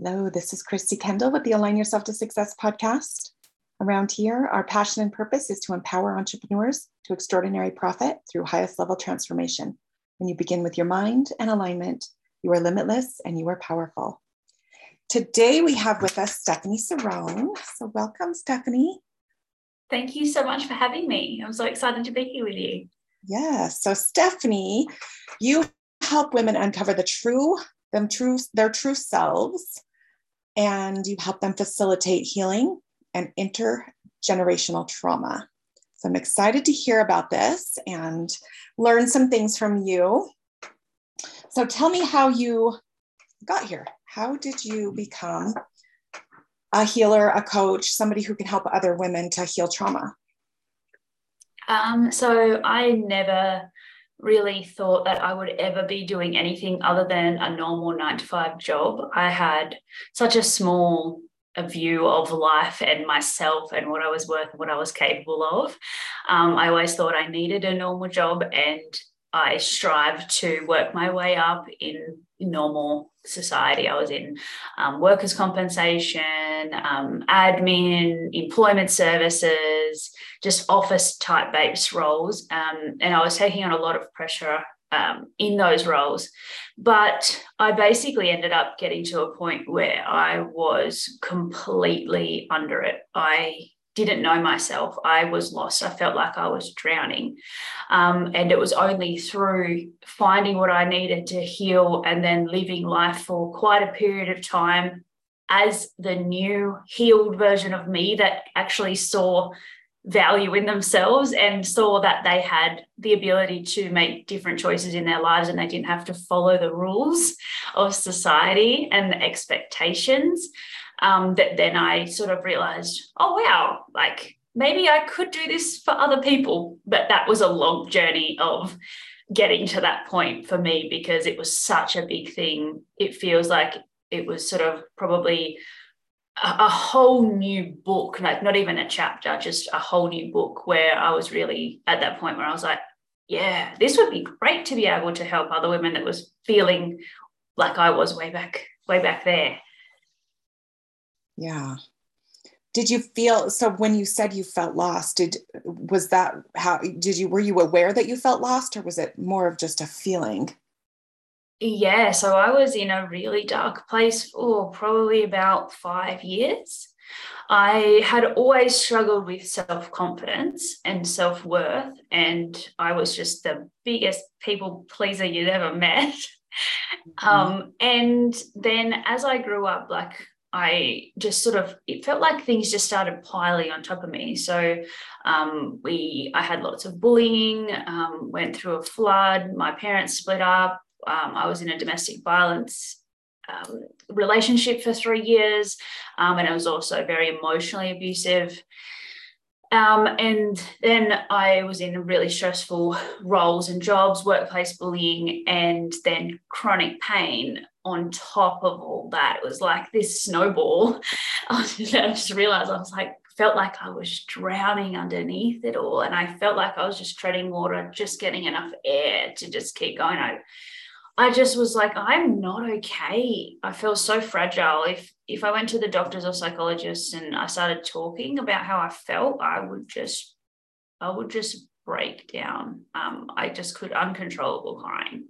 Hello, this is Christy Kendall with the Align Yourself to Success podcast. Around here, our passion and purpose is to empower entrepreneurs to extraordinary profit through highest level transformation. When you begin with your mind and alignment, you are limitless and you are powerful. Today, we have with us Stephanie Cerrone. So, welcome, Stephanie. Thank you so much for having me. I'm so excited to be here with you. Yes. So, Stephanie, you help women uncover the true them true their true selves and you help them facilitate healing and intergenerational trauma. So I'm excited to hear about this and learn some things from you. So tell me how you got here. How did you become a healer, a coach, somebody who can help other women to heal trauma? Um, so I never really thought that I would ever be doing anything other than a normal nine to five job. I had such a small a view of life and myself and what I was worth and what I was capable of. Um, I always thought I needed a normal job and I strived to work my way up in normal society. I was in um, workers' compensation, um, admin, employment services, just office type based roles. Um, and I was taking on a lot of pressure um, in those roles. But I basically ended up getting to a point where I was completely under it. I didn't know myself. I was lost. I felt like I was drowning. Um, and it was only through finding what I needed to heal and then living life for quite a period of time as the new healed version of me that actually saw value in themselves and saw that they had the ability to make different choices in their lives and they didn't have to follow the rules of society and the expectations um, that then I sort of realized, oh, wow, like maybe I could do this for other people. But that was a long journey of getting to that point for me because it was such a big thing. It feels like it was sort of probably a, whole new book, like not even a chapter, just a whole new book where I was really at that point where I was like, yeah, this would be great to be able to help other women that was feeling like I was way back, way back there. Yeah. Did you feel so when you said you felt lost? Did was that how did you were you aware that you felt lost or was it more of just a feeling? Yeah, so I was in a really dark place for probably about five years. I had always struggled with self confidence and self worth, and I was just the biggest people pleaser you'd ever met. Mm-hmm. Um, and then as I grew up, like I just sort of it felt like things just started piling on top of me. So um, we I had lots of bullying, um, went through a flood. My parents split up. Um, I was in a domestic violence um, relationship for three years, um, and it was also very emotionally abusive. Um, and then I was in really stressful roles and jobs, workplace bullying, and then chronic pain on top of all that. It was like this snowball. I just realized I was like, felt like I was drowning underneath it all. And I felt like I was just treading water, just getting enough air to just keep going. I, I just was like, I'm not okay. I feel so fragile. If if I went to the doctors or psychologists and I started talking about how I felt, I would just, I would just break down. Um, I just could uncontrollable crying.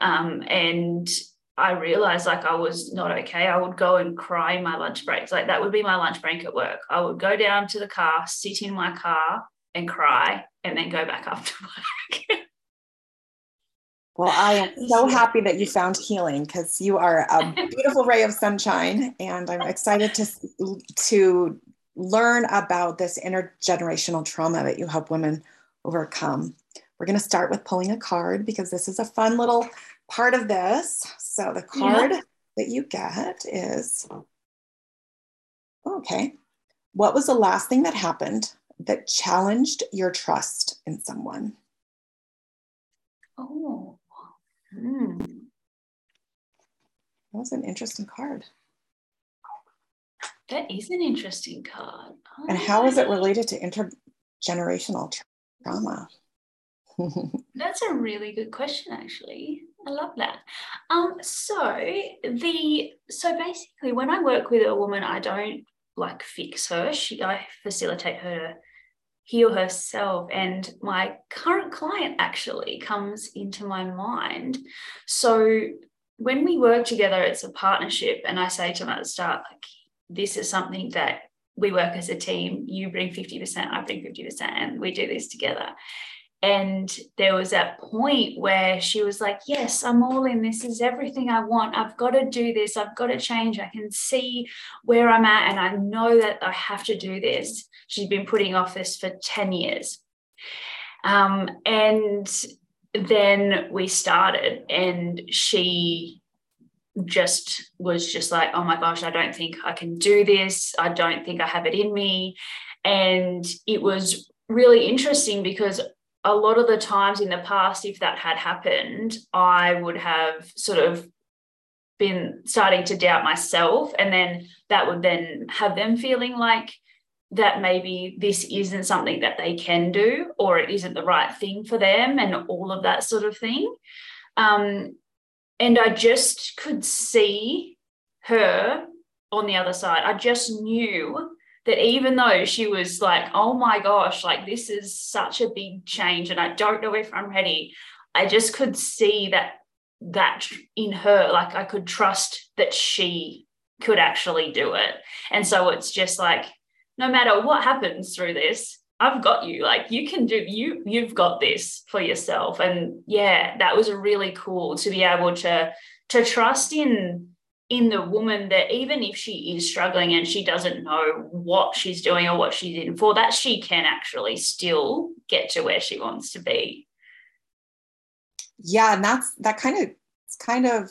Um, and I realized like I was not okay. I would go and cry in my lunch breaks. Like that would be my lunch break at work. I would go down to the car, sit in my car and cry, and then go back up to work. Well, I am so happy that you found healing because you are a beautiful ray of sunshine, and I'm excited to to learn about this intergenerational trauma that you help women overcome. We're going to start with pulling a card because this is a fun little part of this. So the card yeah. that you get is okay. What was the last thing that happened that challenged your trust in someone? Oh, hmm. that was an interesting card. That is an interesting card. Oh. And how is it related to intergenerational trauma? That's a really good question, actually. I love that. Um, so the so basically, when I work with a woman, I don't like fix her. She I facilitate her heal herself. And my current client actually comes into my mind. So when we work together, it's a partnership, and I say to them at the start, like, this is something that we work as a team. You bring 50%, I bring 50%, and we do this together. And there was that point where she was like, Yes, I'm all in. This is everything I want. I've got to do this. I've got to change. I can see where I'm at, and I know that I have to do this. She's been putting off this for 10 years. Um, and then we started, and she just was just like, oh my gosh, I don't think I can do this. I don't think I have it in me. And it was really interesting because a lot of the times in the past, if that had happened, I would have sort of been starting to doubt myself. And then that would then have them feeling like that maybe this isn't something that they can do or it isn't the right thing for them and all of that sort of thing. Um, and I just could see her on the other side. I just knew that even though she was like, oh my gosh, like this is such a big change and I don't know if I'm ready, I just could see that that in her, like I could trust that she could actually do it. And so it's just like, no matter what happens through this, I've got you. Like you can do you you've got this for yourself. And yeah, that was really cool to be able to to trust in in the woman that even if she is struggling and she doesn't know what she's doing or what she's in for, that she can actually still get to where she wants to be. Yeah, and that's that kind of it's kind of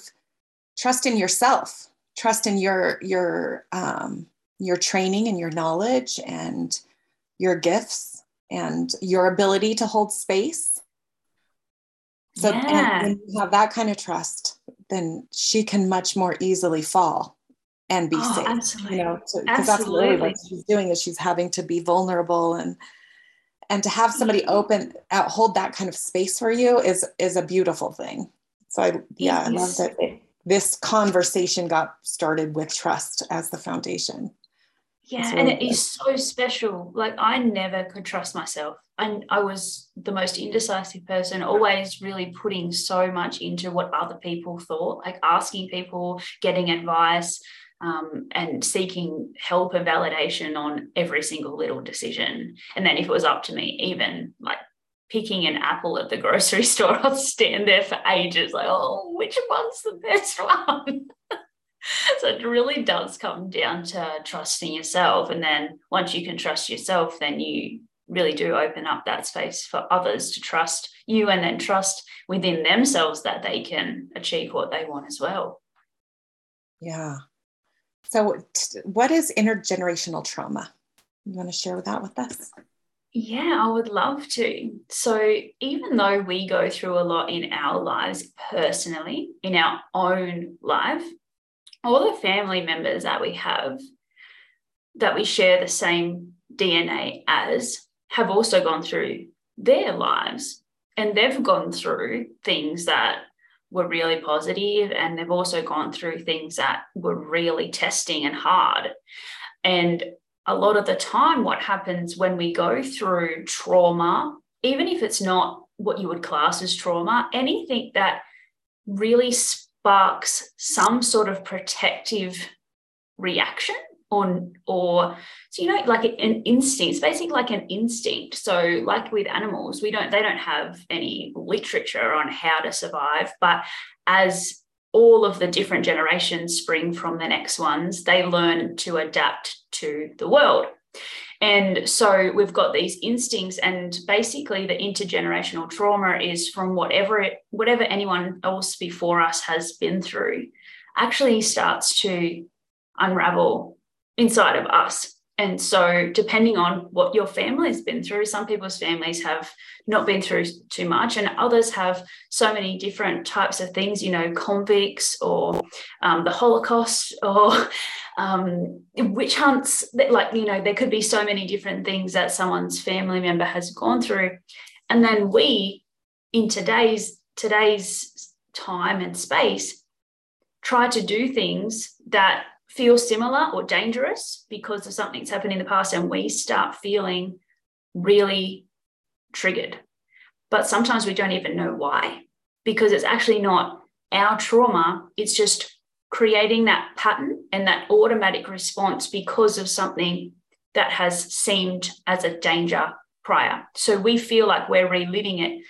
trust in yourself, trust in your your um your training and your knowledge and your gifts and your ability to hold space. So yeah. when you have that kind of trust, then she can much more easily fall and be oh, safe. Absolutely. You know, because that's really what she's doing is she's having to be vulnerable and and to have somebody open out hold that kind of space for you is is a beautiful thing. So I yeah, I love that this conversation got started with trust as the foundation. Yeah, and it is so special. Like I never could trust myself. And I was the most indecisive person, always really putting so much into what other people thought, like asking people, getting advice, um, and seeking help and validation on every single little decision. And then if it was up to me, even like picking an apple at the grocery store, I'd stand there for ages, like, oh, which one's the best one? so it really does come down to trusting yourself. And then once you can trust yourself, then you really do open up that space for others to trust you and then trust within themselves that they can achieve what they want as well. Yeah. So, t- what is intergenerational trauma? You want to share that with us? Yeah, I would love to. So, even though we go through a lot in our lives personally, in our own life, all the family members that we have that we share the same DNA as have also gone through their lives and they've gone through things that were really positive and they've also gone through things that were really testing and hard. And a lot of the time, what happens when we go through trauma, even if it's not what you would class as trauma, anything that really sparks some sort of protective reaction or, or so you know like an instinct it's basically like an instinct. So like with animals we don't they don't have any literature on how to survive but as all of the different generations spring from the next ones they learn to adapt to the world and so we've got these instincts, and basically the intergenerational trauma is from whatever it, whatever anyone else before us has been through, actually starts to unravel inside of us. And so, depending on what your family's been through, some people's families have not been through too much, and others have so many different types of things, you know, convicts or um, the Holocaust or um, witch hunts like you know there could be so many different things that someone's family member has gone through and then we in today's today's time and space, try to do things that feel similar or dangerous because of something's happened in the past and we start feeling really triggered. But sometimes we don't even know why because it's actually not our trauma, it's just creating that pattern and that automatic response because of something that has seemed as a danger prior. So we feel like we're reliving it.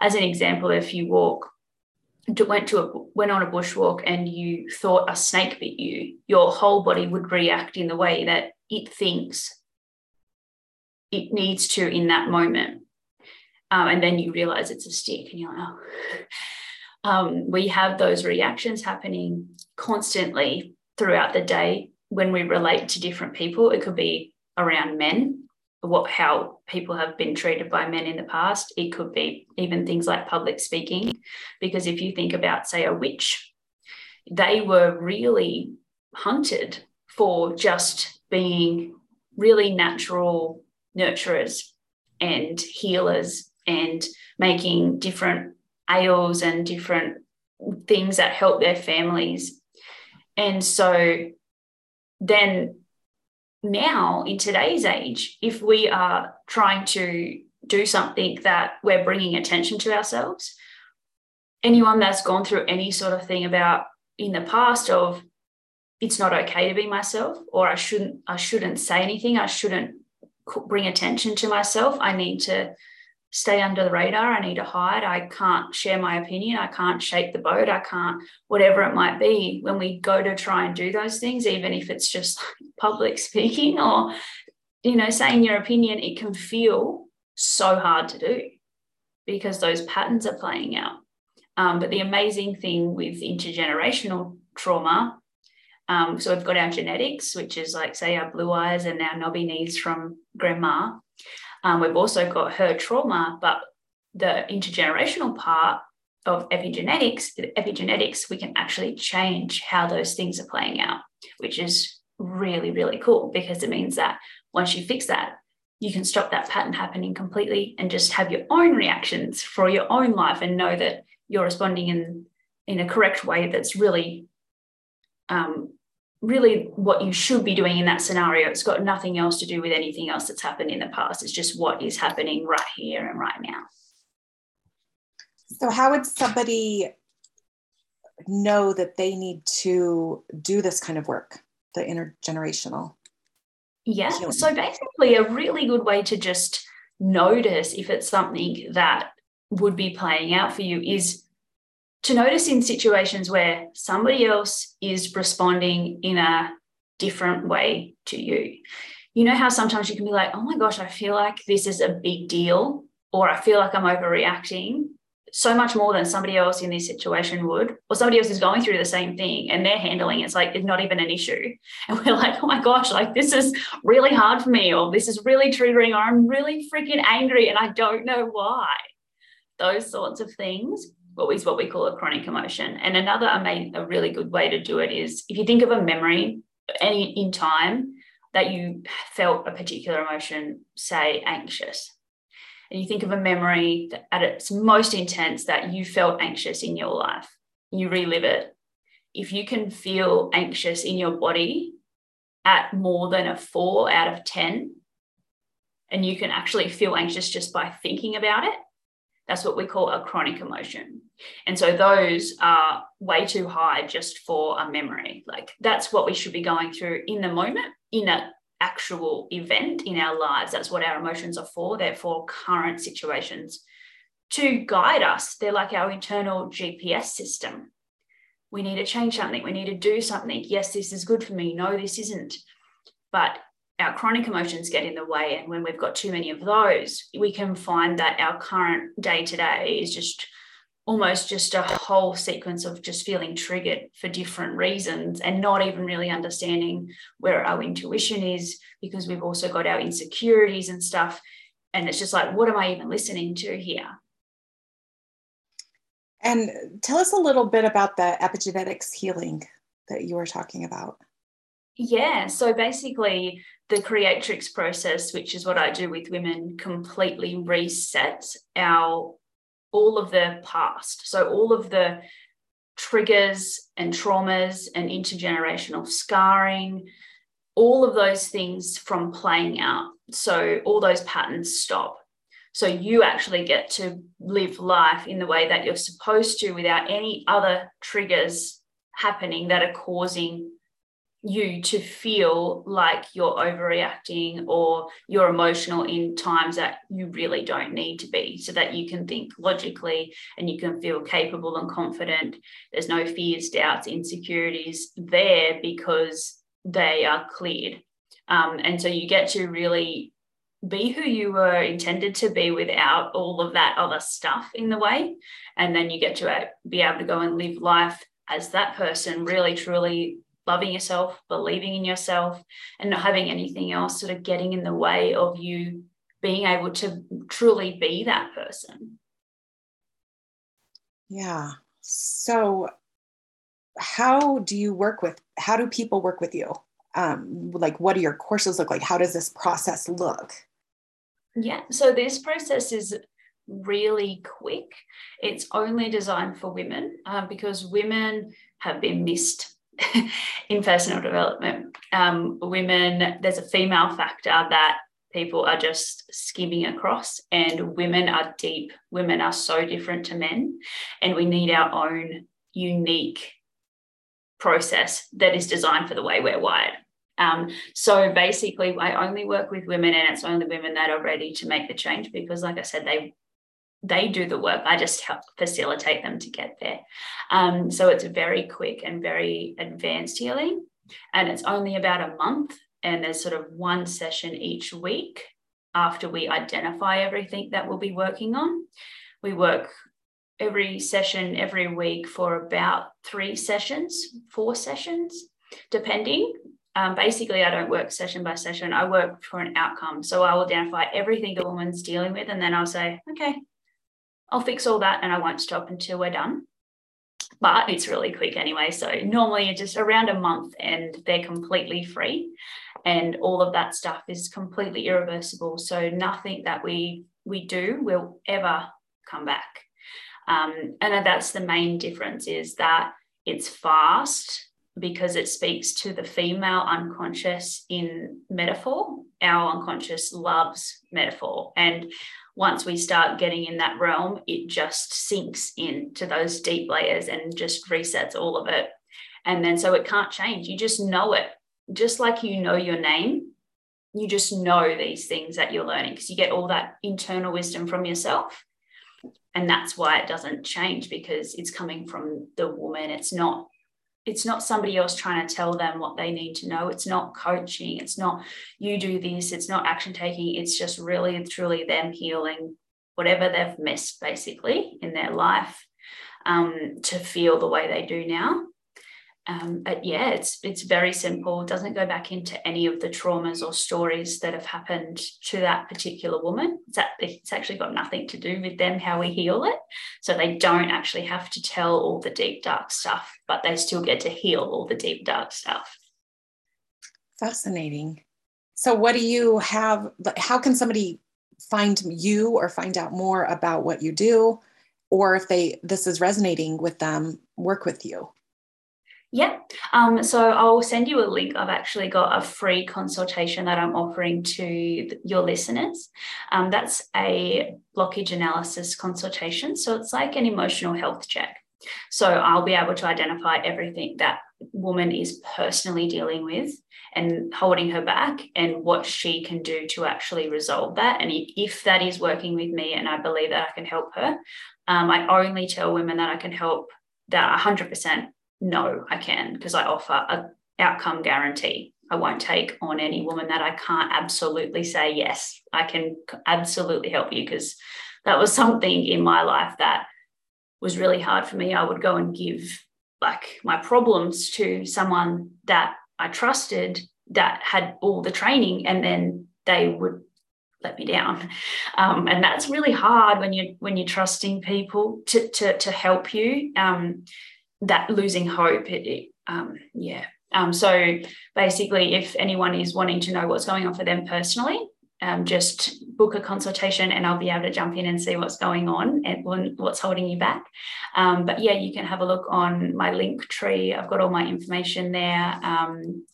As an example, if you walk went to a went on a bushwalk and you thought a snake bit you, your whole body would react in the way that it thinks it needs to in that moment. Um, and then you realize it's a stick and you're like, oh. Um, we have those reactions happening constantly throughout the day when we relate to different people. It could be around men what how people have been treated by men in the past it could be even things like public speaking because if you think about say a witch they were really hunted for just being really natural nurturers and healers and making different ales and different things that help their families and so then now in today's age, if we are trying to do something that we're bringing attention to ourselves, anyone that's gone through any sort of thing about in the past of it's not okay to be myself or i shouldn't i shouldn't say anything. I shouldn't bring attention to myself. I need to stay under the radar. I need to hide. I can't share my opinion. I can't shake the boat. I can't, whatever it might be. When we go to try and do those things, even if it's just public speaking or, you know, saying your opinion, it can feel so hard to do because those patterns are playing out. Um, but the amazing thing with intergenerational trauma, um, so we've got our genetics, which is like, say, our blue eyes and our knobby knees from grandma. Um, we've also got her trauma, but the intergenerational part of epigenetics, epigenetics, we can actually change how those things are playing out, which is really, really cool because it means that once you fix that, you can stop that pattern happening completely and just have your own reactions for your own life and know that you're responding in in a correct way that's really um, really what you should be doing in that scenario. It's got nothing else to do with anything else that's happened in the past. It's just what is happening right here and right now. So, how would somebody know that they need to do this kind of work, the intergenerational? Yeah. Healing? So, basically, a really good way to just notice if it's something that would be playing out for you is to notice in situations where somebody else is responding in a different way to you. You know how sometimes you can be like, oh my gosh, I feel like this is a big deal, or I feel like I'm overreacting so much more than somebody else in this situation would, or somebody else is going through the same thing and they're handling it. it's like it's not even an issue. And we're like, oh my gosh, like this is really hard for me, or this is really triggering, or I'm really freaking angry and I don't know why. Those sorts of things what is what we call a chronic emotion. And another amazing, a really good way to do it is if you think of a memory any in time that you felt a particular emotion, say anxious, and you think of a memory at its most intense that you felt anxious in your life, you relive it. If you can feel anxious in your body at more than a four out of 10, and you can actually feel anxious just by thinking about it, that's what we call a chronic emotion. And so those are way too high just for a memory. Like that's what we should be going through in the moment, in an actual event in our lives. That's what our emotions are for. They're for current situations to guide us. They're like our internal GPS system. We need to change something. We need to do something. Yes, this is good for me. No, this isn't. But our chronic emotions get in the way. And when we've got too many of those, we can find that our current day to day is just almost just a whole sequence of just feeling triggered for different reasons and not even really understanding where our intuition is because we've also got our insecurities and stuff. And it's just like, what am I even listening to here? And tell us a little bit about the epigenetics healing that you were talking about. Yeah, so basically, the creatrix process, which is what I do with women, completely resets our all of the past. So all of the triggers and traumas and intergenerational scarring, all of those things from playing out. So all those patterns stop. So you actually get to live life in the way that you're supposed to without any other triggers happening that are causing you to feel like you're overreacting or you're emotional in times that you really don't need to be so that you can think logically and you can feel capable and confident. There's no fears doubts insecurities there because they are cleared. Um, and so you get to really be who you were intended to be without all of that other stuff in the way. And then you get to be able to go and live life as that person really truly loving yourself, believing in yourself, and not having anything else sort of getting in the way of you being able to truly be that person. Yeah. So, how do you work with, how do people work with you? Um, like, what do your courses look like? How does this process look? Yeah. So, this process is really quick. It's only designed for women uh, because women have been missed in personal development. Um, women, there's a female factor that people are just skimming across, and women are deep. Women are so different to men, and we need our own unique process that is designed for the way we're wired. Um, so basically, I only work with women, and it's only women that are ready to make the change because, like I said, they they do the work. I just help facilitate them to get there. Um, so it's very quick and very advanced healing. And it's only about a month. And there's sort of one session each week after we identify everything that we'll be working on. We work every session every week for about three sessions, four sessions, depending. Um, basically, I don't work session by session. I work for an outcome. So I will identify everything the woman's dealing with, and then I'll say, okay, I'll fix all that and I won't stop until we're done. But it's really quick anyway. So normally it's just around a month and they're completely free. And all of that stuff is completely irreversible. So nothing that we we do will ever come back. Um, and that's the main difference is that it's fast because it speaks to the female unconscious in metaphor. Our unconscious loves metaphor. And once we start getting in that realm, it just sinks into those deep layers and just resets all of it. And then so it can't change. You just know it. Just like you know your name, you just know these things that you're learning because you get all that internal wisdom from yourself. And that's why it doesn't change because it's coming from the woman. It's not it's not somebody else trying to tell them what they need to know. It's not coaching. It's not you do this. It's not action taking. It's just really and truly them healing whatever they've missed basically in their life um, to feel the way they do now um, but yeah, it's it's very simple. It doesn't go back into any of the traumas or stories that have happened to that particular woman. It's, it's actually got nothing to do with them how we heal it. So they don't actually have to tell all the deep dark stuff, but they still get to heal all the deep dark stuff. Fascinating. So, what do you have? How can somebody find you or find out more about what you do, or if they this is resonating with them, work with you? Yeah. Um, so I'll send you a link. I've actually got a free consultation that I'm offering to your listeners. Um, that's a blockage analysis consultation. So it's like an emotional health check. So I'll be able to identify everything that woman is personally dealing with and holding her back and what she can do to actually resolve that. And if that is working with me and I believe that I can help her, um, I only tell women that I can help that 100% no, I can because I offer a outcome guarantee. I won't take on any woman that I can't absolutely say yes. I can absolutely help you because that was something in my life that was really hard for me. I would go and give like my problems to someone that I trusted that had all the training and then they would let me down um, and that's really hard when you when you're trusting people to to, to help you um, that losing hope. It, it um, yeah. Um, so basically, if anyone is wanting to know what's going on for them personally, um, just book a consultation and I'll be able to jump in and see what's going on and what's holding you back. Um, but yeah, you can have a look on my link tree. I've got all my information there um,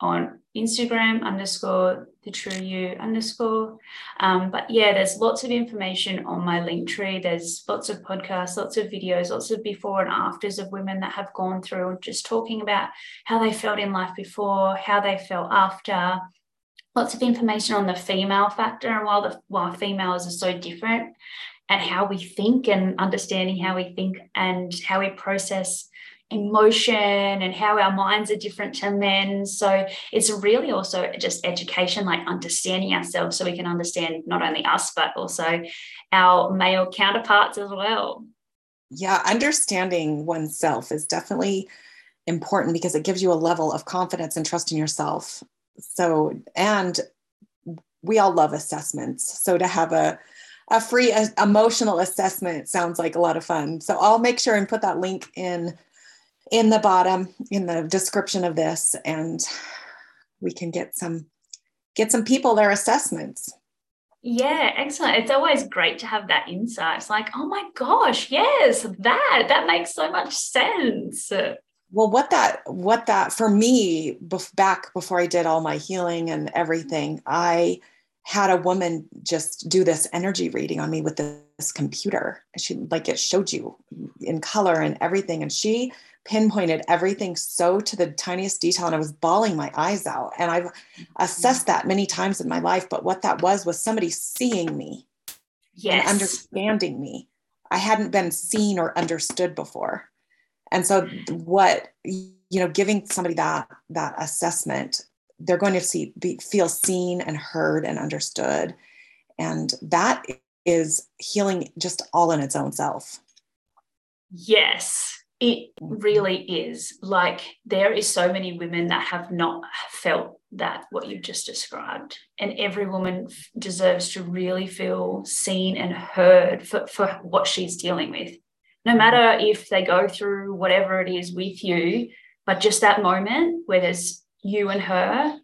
on Instagram underscore the true you underscore. Um, but yeah, there's lots of information on my link tree. There's lots of podcasts, lots of videos, lots of before and afters of women that have gone through just talking about how they felt in life before, how they felt after, lots of information on the female factor and while the while females are so different and how we think and understanding how we think and how we process emotion and how our minds are different to men. So it's really also just education like understanding ourselves so we can understand not only us but also our male counterparts as well. Yeah understanding oneself is definitely important because it gives you a level of confidence and trust in yourself. So and we all love assessments. So to have a a free emotional assessment sounds like a lot of fun. So i'll make sure and put that link in in the bottom in the description of this and we can get some get some people their assessments yeah, excellent. It's always great to have that insight. It's like, oh my gosh, yes, that that makes so much sense well what that what that for me back before i did all my healing and everything i had a woman just do this energy reading on me with this computer she like it showed you in color and everything and she pinpointed everything so to the tiniest detail and i was bawling my eyes out. And i've assessed mm-hmm. that many times in my life but what that was was somebody seeing me yes. and understanding me. I hadn't been seen or understood before. And so mm-hmm. what you know giving somebody that that assessment they're going to see be, feel seen and heard and understood. And that is healing just all in its own self. Yes it really is. Like there is so many women that have not felt that what you've just described. And every woman deserves to really feel seen and heard for, for what she's dealing with. No matter if they go through whatever it is with you, but just that moment where there's you and her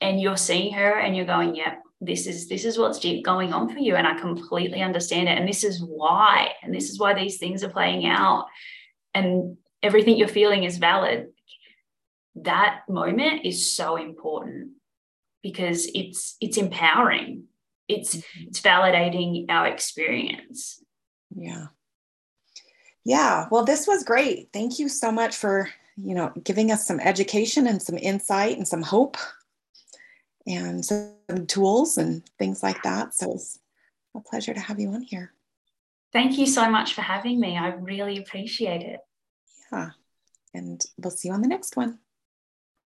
and you're seeing her and you're going, yeah, this is this is what's going on for you and I completely understand it. And this is why and this is why these things are playing out and everything you're feeling is valid. That moment is so important because it's it's empowering. It's mm-hmm. it's validating our experience. Yeah yeah, well, this was great. Thank you so much for, you know, giving us some education and some insight and some hope and some tools and things like that. So it's a pleasure to have you on here. Thank you so much for having me. I really appreciate it. Yeah. And we'll see you on the next one.